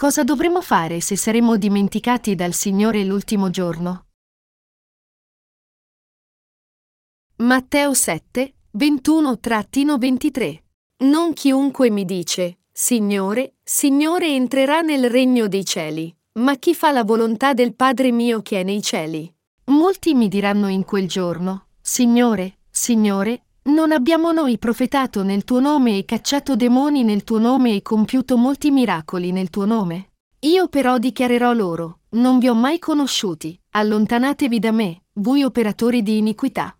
Cosa dovremo fare se saremo dimenticati dal Signore l'ultimo giorno? Matteo 7, 21-23 Non chiunque mi dice, Signore, Signore entrerà nel regno dei cieli, ma chi fa la volontà del Padre mio che è nei cieli. Molti mi diranno in quel giorno, Signore, Signore, non abbiamo noi profetato nel tuo nome e cacciato demoni nel tuo nome e compiuto molti miracoli nel tuo nome? Io però dichiarerò loro, non vi ho mai conosciuti, allontanatevi da me, voi operatori di iniquità.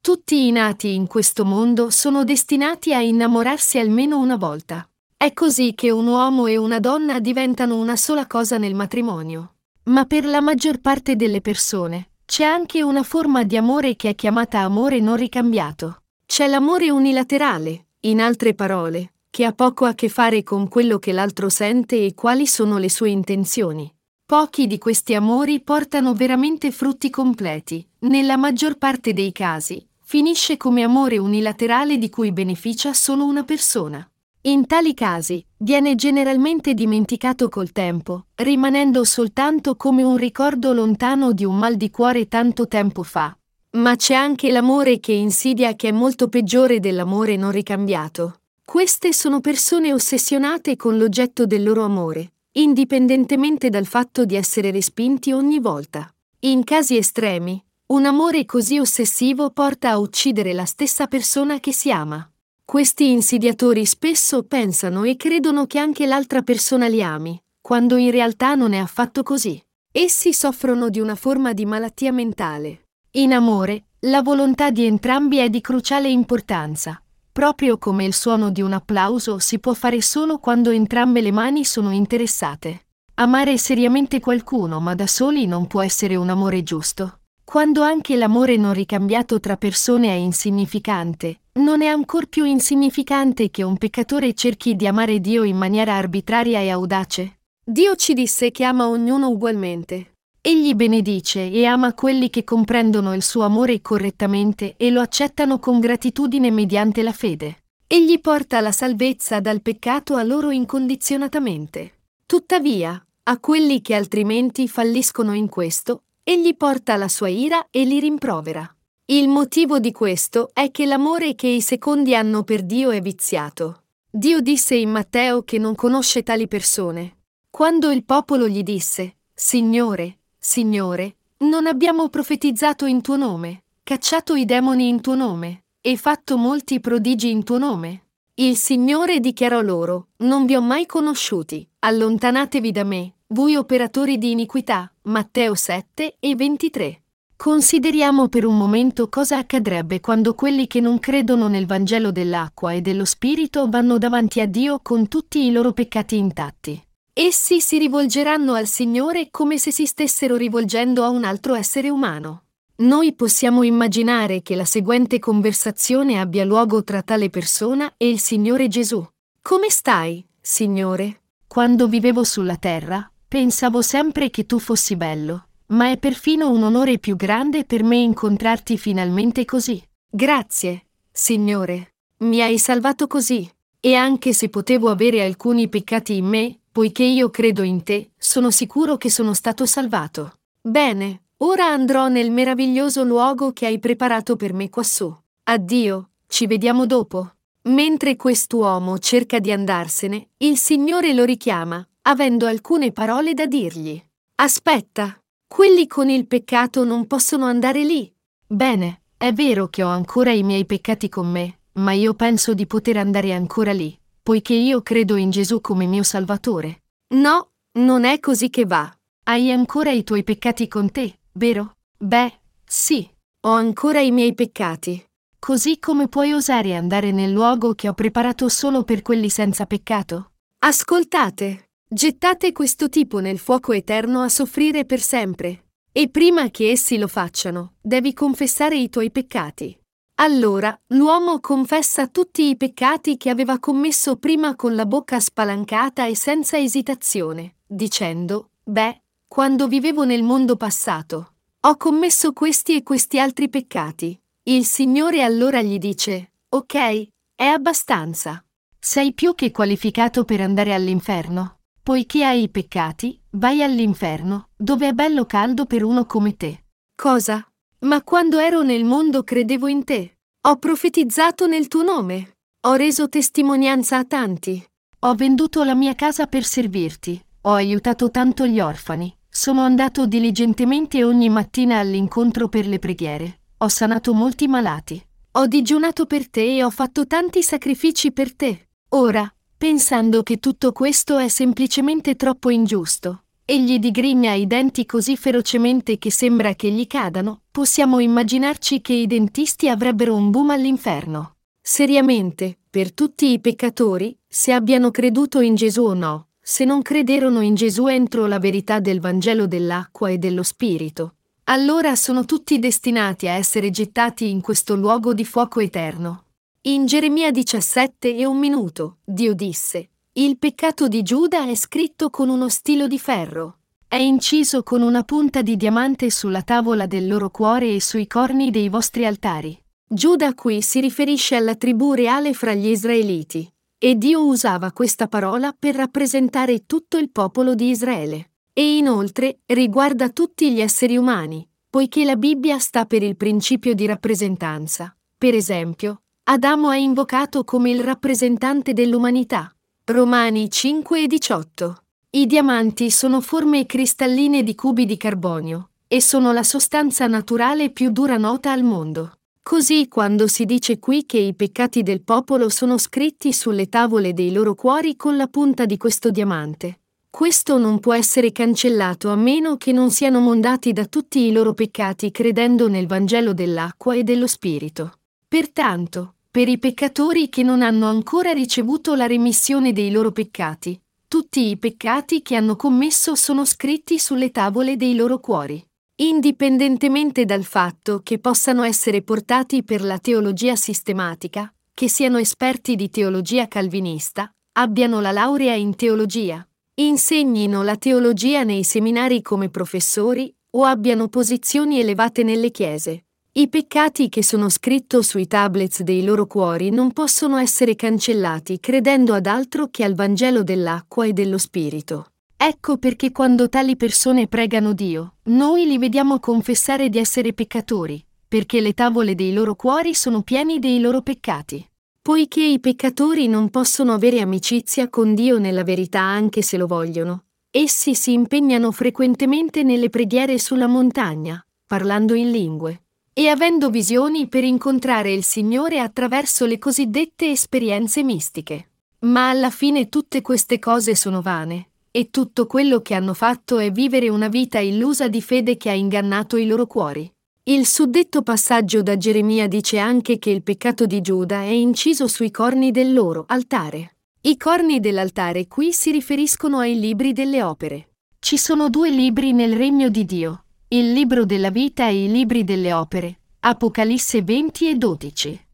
Tutti i nati in questo mondo sono destinati a innamorarsi almeno una volta. È così che un uomo e una donna diventano una sola cosa nel matrimonio. Ma per la maggior parte delle persone, c'è anche una forma di amore che è chiamata amore non ricambiato. C'è l'amore unilaterale, in altre parole, che ha poco a che fare con quello che l'altro sente e quali sono le sue intenzioni. Pochi di questi amori portano veramente frutti completi. Nella maggior parte dei casi, finisce come amore unilaterale di cui beneficia solo una persona. In tali casi, viene generalmente dimenticato col tempo, rimanendo soltanto come un ricordo lontano di un mal di cuore tanto tempo fa. Ma c'è anche l'amore che insidia che è molto peggiore dell'amore non ricambiato. Queste sono persone ossessionate con l'oggetto del loro amore, indipendentemente dal fatto di essere respinti ogni volta. In casi estremi, un amore così ossessivo porta a uccidere la stessa persona che si ama. Questi insidiatori spesso pensano e credono che anche l'altra persona li ami, quando in realtà non è affatto così. Essi soffrono di una forma di malattia mentale. In amore, la volontà di entrambi è di cruciale importanza. Proprio come il suono di un applauso si può fare solo quando entrambe le mani sono interessate. Amare seriamente qualcuno ma da soli non può essere un amore giusto. Quando anche l'amore non ricambiato tra persone è insignificante, non è ancor più insignificante che un peccatore cerchi di amare Dio in maniera arbitraria e audace? Dio ci disse che ama ognuno ugualmente. Egli benedice e ama quelli che comprendono il suo amore correttamente e lo accettano con gratitudine mediante la fede. Egli porta la salvezza dal peccato a loro incondizionatamente. Tuttavia, a quelli che altrimenti falliscono in questo, egli porta la sua ira e li rimprovera. Il motivo di questo è che l'amore che i secondi hanno per Dio è viziato. Dio disse in Matteo che non conosce tali persone. Quando il popolo gli disse, Signore, Signore, non abbiamo profetizzato in tuo nome, cacciato i demoni in tuo nome, e fatto molti prodigi in tuo nome. Il Signore dichiarò loro, Non vi ho mai conosciuti, allontanatevi da me, voi operatori di iniquità. Matteo 7 e 23. Consideriamo per un momento cosa accadrebbe quando quelli che non credono nel Vangelo dell'acqua e dello Spirito vanno davanti a Dio con tutti i loro peccati intatti. Essi si rivolgeranno al Signore come se si stessero rivolgendo a un altro essere umano. Noi possiamo immaginare che la seguente conversazione abbia luogo tra tale persona e il Signore Gesù. Come stai, Signore? Quando vivevo sulla terra, pensavo sempre che tu fossi bello, ma è perfino un onore più grande per me incontrarti finalmente così. Grazie, Signore. Mi hai salvato così. E anche se potevo avere alcuni peccati in me, poiché io credo in te, sono sicuro che sono stato salvato. Bene, ora andrò nel meraviglioso luogo che hai preparato per me quassù. Addio, ci vediamo dopo. Mentre quest'uomo cerca di andarsene, il Signore lo richiama, avendo alcune parole da dirgli. Aspetta, quelli con il peccato non possono andare lì. Bene, è vero che ho ancora i miei peccati con me, ma io penso di poter andare ancora lì, poiché io credo in Gesù come mio Salvatore. No, non è così che va. Hai ancora i tuoi peccati con te, vero? Beh, sì, ho ancora i miei peccati. Così come puoi osare andare nel luogo che ho preparato solo per quelli senza peccato? Ascoltate, gettate questo tipo nel fuoco eterno a soffrire per sempre. E prima che essi lo facciano, devi confessare i tuoi peccati. Allora l'uomo confessa tutti i peccati che aveva commesso prima con la bocca spalancata e senza esitazione, dicendo, Beh, quando vivevo nel mondo passato, ho commesso questi e questi altri peccati, il Signore allora gli dice, Ok, è abbastanza. Sei più che qualificato per andare all'inferno. Poiché hai i peccati, vai all'inferno, dove è bello caldo per uno come te. Cosa? Ma quando ero nel mondo credevo in te. Ho profetizzato nel tuo nome. Ho reso testimonianza a tanti. Ho venduto la mia casa per servirti. Ho aiutato tanto gli orfani. Sono andato diligentemente ogni mattina all'incontro per le preghiere. Ho sanato molti malati. Ho digiunato per te e ho fatto tanti sacrifici per te. Ora, pensando che tutto questo è semplicemente troppo ingiusto, egli digrigna i denti così ferocemente che sembra che gli cadano, possiamo immaginarci che i dentisti avrebbero un boom all'inferno. Seriamente, per tutti i peccatori, se abbiano creduto in Gesù o no, se non crederono in Gesù entro la verità del Vangelo dell'acqua e dello Spirito, allora sono tutti destinati a essere gettati in questo luogo di fuoco eterno. In Geremia 17 e un minuto, Dio disse, il peccato di Giuda è scritto con uno stilo di ferro. È inciso con una punta di diamante sulla tavola del loro cuore e sui corni dei vostri altari. Giuda qui si riferisce alla tribù reale fra gli israeliti. E Dio usava questa parola per rappresentare tutto il popolo di Israele. E inoltre riguarda tutti gli esseri umani, poiché la Bibbia sta per il principio di rappresentanza. Per esempio, Adamo è invocato come il rappresentante dell'umanità. Romani 5 e 18. I diamanti sono forme cristalline di cubi di carbonio e sono la sostanza naturale più dura nota al mondo. Così quando si dice qui che i peccati del popolo sono scritti sulle tavole dei loro cuori con la punta di questo diamante, questo non può essere cancellato a meno che non siano mondati da tutti i loro peccati credendo nel Vangelo dell'acqua e dello Spirito. Pertanto, per i peccatori che non hanno ancora ricevuto la remissione dei loro peccati, tutti i peccati che hanno commesso sono scritti sulle tavole dei loro cuori indipendentemente dal fatto che possano essere portati per la teologia sistematica, che siano esperti di teologia calvinista, abbiano la laurea in teologia, insegnino la teologia nei seminari come professori o abbiano posizioni elevate nelle chiese. I peccati che sono scritto sui tablets dei loro cuori non possono essere cancellati credendo ad altro che al Vangelo dell'acqua e dello Spirito. Ecco perché quando tali persone pregano Dio, noi li vediamo confessare di essere peccatori, perché le tavole dei loro cuori sono pieni dei loro peccati. Poiché i peccatori non possono avere amicizia con Dio nella verità anche se lo vogliono, essi si impegnano frequentemente nelle preghiere sulla montagna, parlando in lingue, e avendo visioni per incontrare il Signore attraverso le cosiddette esperienze mistiche. Ma alla fine tutte queste cose sono vane, e tutto quello che hanno fatto è vivere una vita illusa di fede che ha ingannato i loro cuori. Il suddetto passaggio da Geremia dice anche che il peccato di Giuda è inciso sui corni del loro altare. I corni dell'altare qui si riferiscono ai libri delle opere. Ci sono due libri nel regno di Dio, il libro della vita e i libri delle opere, Apocalisse 20 e 12.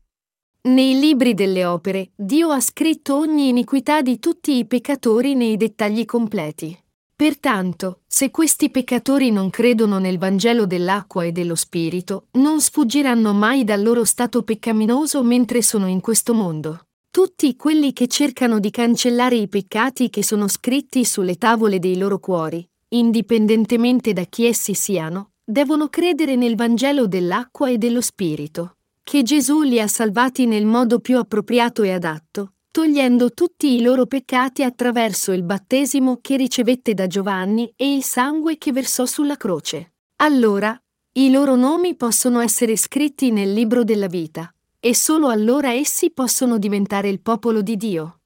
Nei libri delle opere, Dio ha scritto ogni iniquità di tutti i peccatori nei dettagli completi. Pertanto, se questi peccatori non credono nel Vangelo dell'acqua e dello Spirito, non sfuggiranno mai dal loro stato peccaminoso mentre sono in questo mondo. Tutti quelli che cercano di cancellare i peccati che sono scritti sulle tavole dei loro cuori, indipendentemente da chi essi siano, devono credere nel Vangelo dell'acqua e dello Spirito che Gesù li ha salvati nel modo più appropriato e adatto, togliendo tutti i loro peccati attraverso il battesimo che ricevette da Giovanni e il sangue che versò sulla croce. Allora, i loro nomi possono essere scritti nel libro della vita, e solo allora essi possono diventare il popolo di Dio.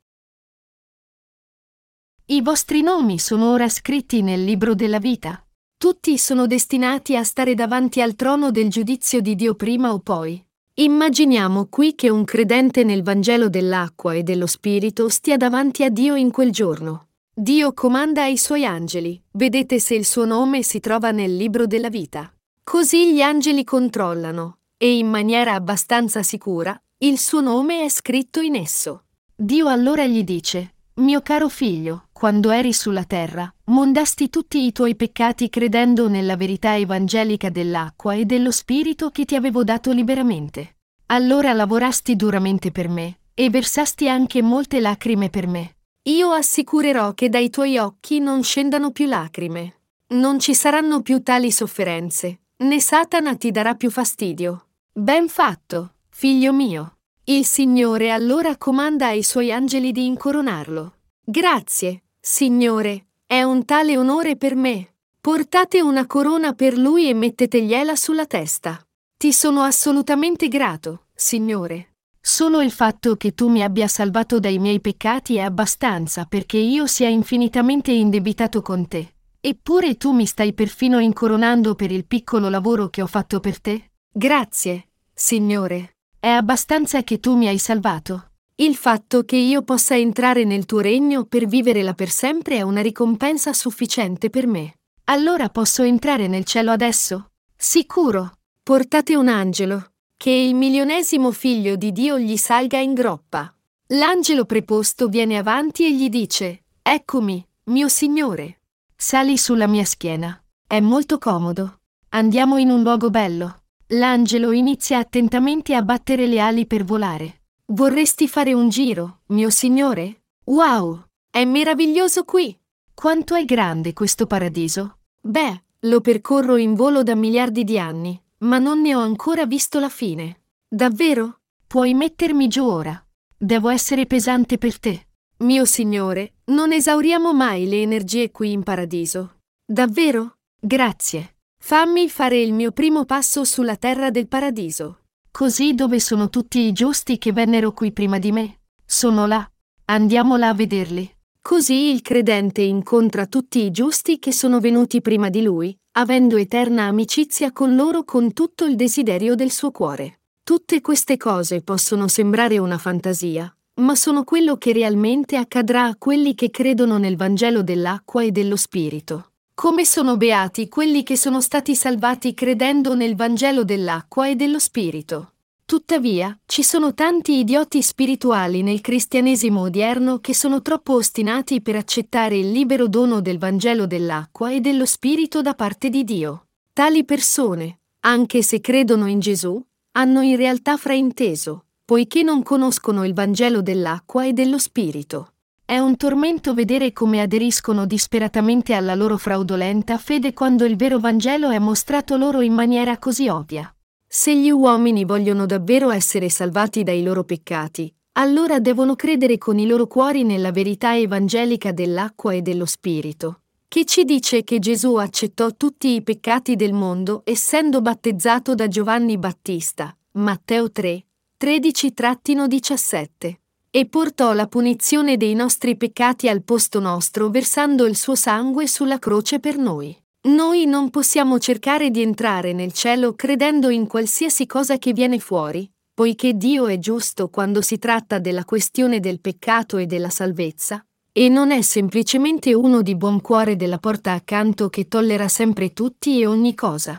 I vostri nomi sono ora scritti nel libro della vita. Tutti sono destinati a stare davanti al trono del giudizio di Dio prima o poi. Immaginiamo qui che un credente nel Vangelo dell'acqua e dello Spirito stia davanti a Dio in quel giorno. Dio comanda ai suoi angeli, vedete se il suo nome si trova nel libro della vita. Così gli angeli controllano, e in maniera abbastanza sicura, il suo nome è scritto in esso. Dio allora gli dice, mio caro figlio, quando eri sulla terra, mondasti tutti i tuoi peccati credendo nella verità evangelica dell'acqua e dello Spirito che ti avevo dato liberamente. Allora lavorasti duramente per me, e versasti anche molte lacrime per me. Io assicurerò che dai tuoi occhi non scendano più lacrime. Non ci saranno più tali sofferenze, né Satana ti darà più fastidio. Ben fatto, figlio mio. Il Signore allora comanda ai suoi angeli di incoronarlo. Grazie, Signore, è un tale onore per me. Portate una corona per lui e mettetegliela sulla testa. Ti sono assolutamente grato, Signore. Solo il fatto che tu mi abbia salvato dai miei peccati è abbastanza perché io sia infinitamente indebitato con te. Eppure tu mi stai perfino incoronando per il piccolo lavoro che ho fatto per te? Grazie, Signore. È abbastanza che tu mi hai salvato. Il fatto che io possa entrare nel tuo regno per vivere là per sempre è una ricompensa sufficiente per me. Allora posso entrare nel cielo adesso? Sicuro. Portate un angelo, che il milionesimo figlio di Dio gli salga in groppa. L'angelo preposto viene avanti e gli dice, Eccomi, mio Signore. Sali sulla mia schiena. È molto comodo. Andiamo in un luogo bello. L'angelo inizia attentamente a battere le ali per volare. Vorresti fare un giro, mio signore? Wow! È meraviglioso qui! Quanto è grande questo paradiso? Beh, lo percorro in volo da miliardi di anni, ma non ne ho ancora visto la fine. Davvero? Puoi mettermi giù ora. Devo essere pesante per te. Mio signore, non esauriamo mai le energie qui in paradiso. Davvero? Grazie. Fammi fare il mio primo passo sulla terra del paradiso. Così dove sono tutti i giusti che vennero qui prima di me? Sono là. Andiamo là a vederli. Così il credente incontra tutti i giusti che sono venuti prima di lui, avendo eterna amicizia con loro con tutto il desiderio del suo cuore. Tutte queste cose possono sembrare una fantasia, ma sono quello che realmente accadrà a quelli che credono nel Vangelo dell'acqua e dello Spirito. Come sono beati quelli che sono stati salvati credendo nel Vangelo dell'acqua e dello Spirito. Tuttavia, ci sono tanti idioti spirituali nel cristianesimo odierno che sono troppo ostinati per accettare il libero dono del Vangelo dell'acqua e dello Spirito da parte di Dio. Tali persone, anche se credono in Gesù, hanno in realtà frainteso, poiché non conoscono il Vangelo dell'acqua e dello Spirito. È un tormento vedere come aderiscono disperatamente alla loro fraudolenta fede quando il vero Vangelo è mostrato loro in maniera così ovvia. Se gli uomini vogliono davvero essere salvati dai loro peccati, allora devono credere con i loro cuori nella verità evangelica dell'acqua e dello Spirito, che ci dice che Gesù accettò tutti i peccati del mondo essendo battezzato da Giovanni Battista, Matteo 3, 13-17 e portò la punizione dei nostri peccati al posto nostro versando il suo sangue sulla croce per noi. Noi non possiamo cercare di entrare nel cielo credendo in qualsiasi cosa che viene fuori, poiché Dio è giusto quando si tratta della questione del peccato e della salvezza, e non è semplicemente uno di buon cuore della porta accanto che tollera sempre tutti e ogni cosa.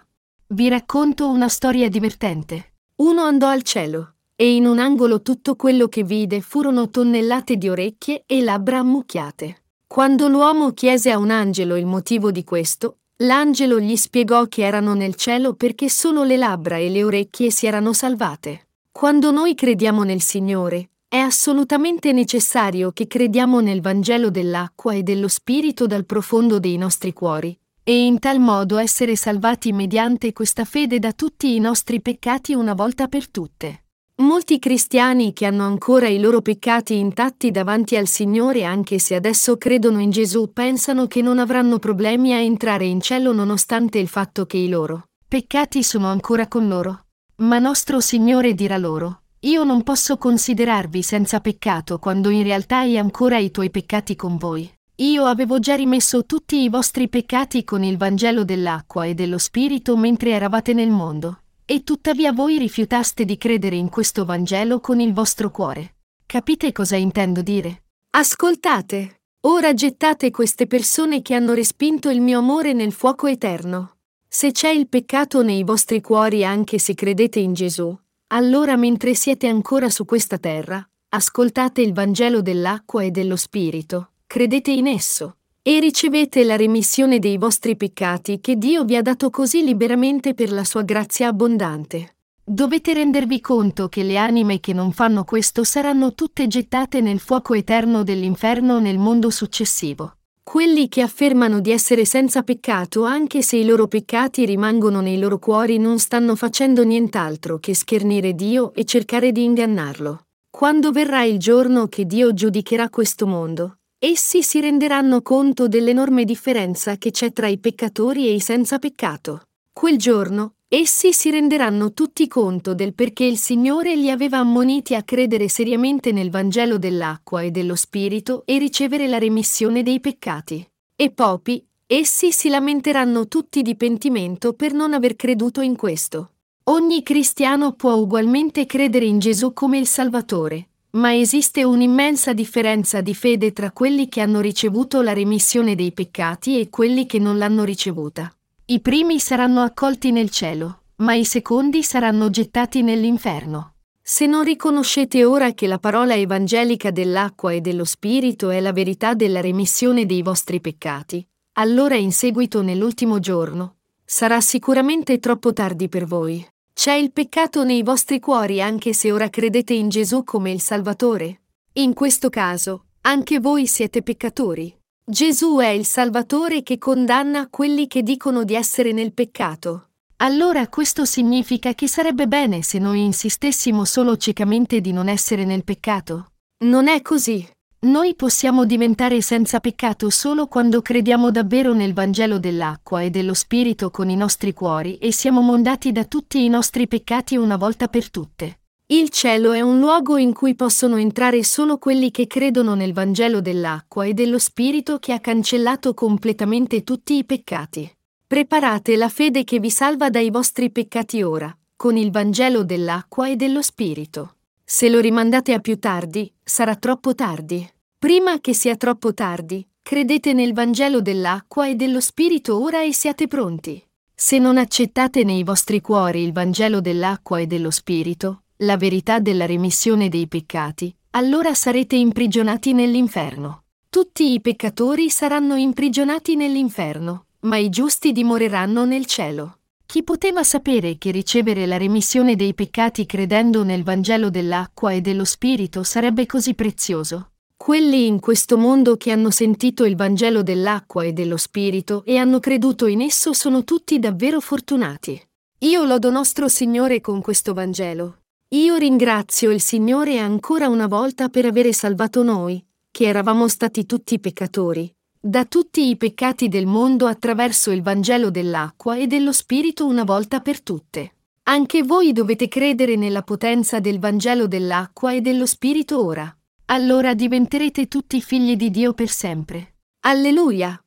Vi racconto una storia divertente. Uno andò al cielo e in un angolo tutto quello che vide furono tonnellate di orecchie e labbra ammucchiate. Quando l'uomo chiese a un angelo il motivo di questo, l'angelo gli spiegò che erano nel cielo perché solo le labbra e le orecchie si erano salvate. Quando noi crediamo nel Signore, è assolutamente necessario che crediamo nel Vangelo dell'acqua e dello Spirito dal profondo dei nostri cuori, e in tal modo essere salvati mediante questa fede da tutti i nostri peccati una volta per tutte. Molti cristiani che hanno ancora i loro peccati intatti davanti al Signore anche se adesso credono in Gesù pensano che non avranno problemi a entrare in cielo nonostante il fatto che i loro peccati sono ancora con loro. Ma nostro Signore dirà loro, io non posso considerarvi senza peccato quando in realtà hai ancora i tuoi peccati con voi. Io avevo già rimesso tutti i vostri peccati con il Vangelo dell'acqua e dello Spirito mentre eravate nel mondo. E tuttavia voi rifiutaste di credere in questo Vangelo con il vostro cuore. Capite cosa intendo dire? Ascoltate! Ora gettate queste persone che hanno respinto il mio amore nel fuoco eterno. Se c'è il peccato nei vostri cuori anche se credete in Gesù, allora mentre siete ancora su questa terra, ascoltate il Vangelo dell'acqua e dello Spirito, credete in esso, e ricevete la remissione dei vostri peccati che Dio vi ha dato così liberamente per la sua grazia abbondante. Dovete rendervi conto che le anime che non fanno questo saranno tutte gettate nel fuoco eterno dell'inferno nel mondo successivo. Quelli che affermano di essere senza peccato anche se i loro peccati rimangono nei loro cuori non stanno facendo nient'altro che schernire Dio e cercare di ingannarlo. Quando verrà il giorno che Dio giudicherà questo mondo, essi si renderanno conto dell'enorme differenza che c'è tra i peccatori e i senza peccato. Quel giorno, Essi si renderanno tutti conto del perché il Signore li aveva ammoniti a credere seriamente nel Vangelo dell'acqua e dello Spirito e ricevere la remissione dei peccati. E poi, essi si lamenteranno tutti di pentimento per non aver creduto in questo. Ogni cristiano può ugualmente credere in Gesù come il Salvatore, ma esiste un'immensa differenza di fede tra quelli che hanno ricevuto la remissione dei peccati e quelli che non l'hanno ricevuta. I primi saranno accolti nel cielo, ma i secondi saranno gettati nell'inferno. Se non riconoscete ora che la parola evangelica dell'acqua e dello Spirito è la verità della remissione dei vostri peccati, allora in seguito nell'ultimo giorno, sarà sicuramente troppo tardi per voi. C'è il peccato nei vostri cuori anche se ora credete in Gesù come il Salvatore? In questo caso, anche voi siete peccatori. Gesù è il Salvatore che condanna quelli che dicono di essere nel peccato. Allora questo significa che sarebbe bene se noi insistessimo solo ciecamente di non essere nel peccato? Non è così. Noi possiamo diventare senza peccato solo quando crediamo davvero nel Vangelo dell'acqua e dello Spirito con i nostri cuori e siamo mondati da tutti i nostri peccati una volta per tutte. Il cielo è un luogo in cui possono entrare solo quelli che credono nel Vangelo dell'acqua e dello Spirito che ha cancellato completamente tutti i peccati. Preparate la fede che vi salva dai vostri peccati ora, con il Vangelo dell'acqua e dello Spirito. Se lo rimandate a più tardi, sarà troppo tardi. Prima che sia troppo tardi, credete nel Vangelo dell'acqua e dello Spirito ora e siate pronti. Se non accettate nei vostri cuori il Vangelo dell'acqua e dello Spirito, la verità della remissione dei peccati, allora sarete imprigionati nell'inferno. Tutti i peccatori saranno imprigionati nell'inferno, ma i giusti dimoreranno nel cielo. Chi poteva sapere che ricevere la remissione dei peccati credendo nel Vangelo dell'acqua e dello Spirito sarebbe così prezioso? Quelli in questo mondo che hanno sentito il Vangelo dell'acqua e dello Spirito e hanno creduto in esso sono tutti davvero fortunati. Io lodo nostro Signore con questo Vangelo, io ringrazio il Signore ancora una volta per avere salvato noi, che eravamo stati tutti peccatori, da tutti i peccati del mondo attraverso il Vangelo dell'acqua e dello Spirito una volta per tutte. Anche voi dovete credere nella potenza del Vangelo dell'acqua e dello Spirito ora. Allora diventerete tutti figli di Dio per sempre. Alleluia!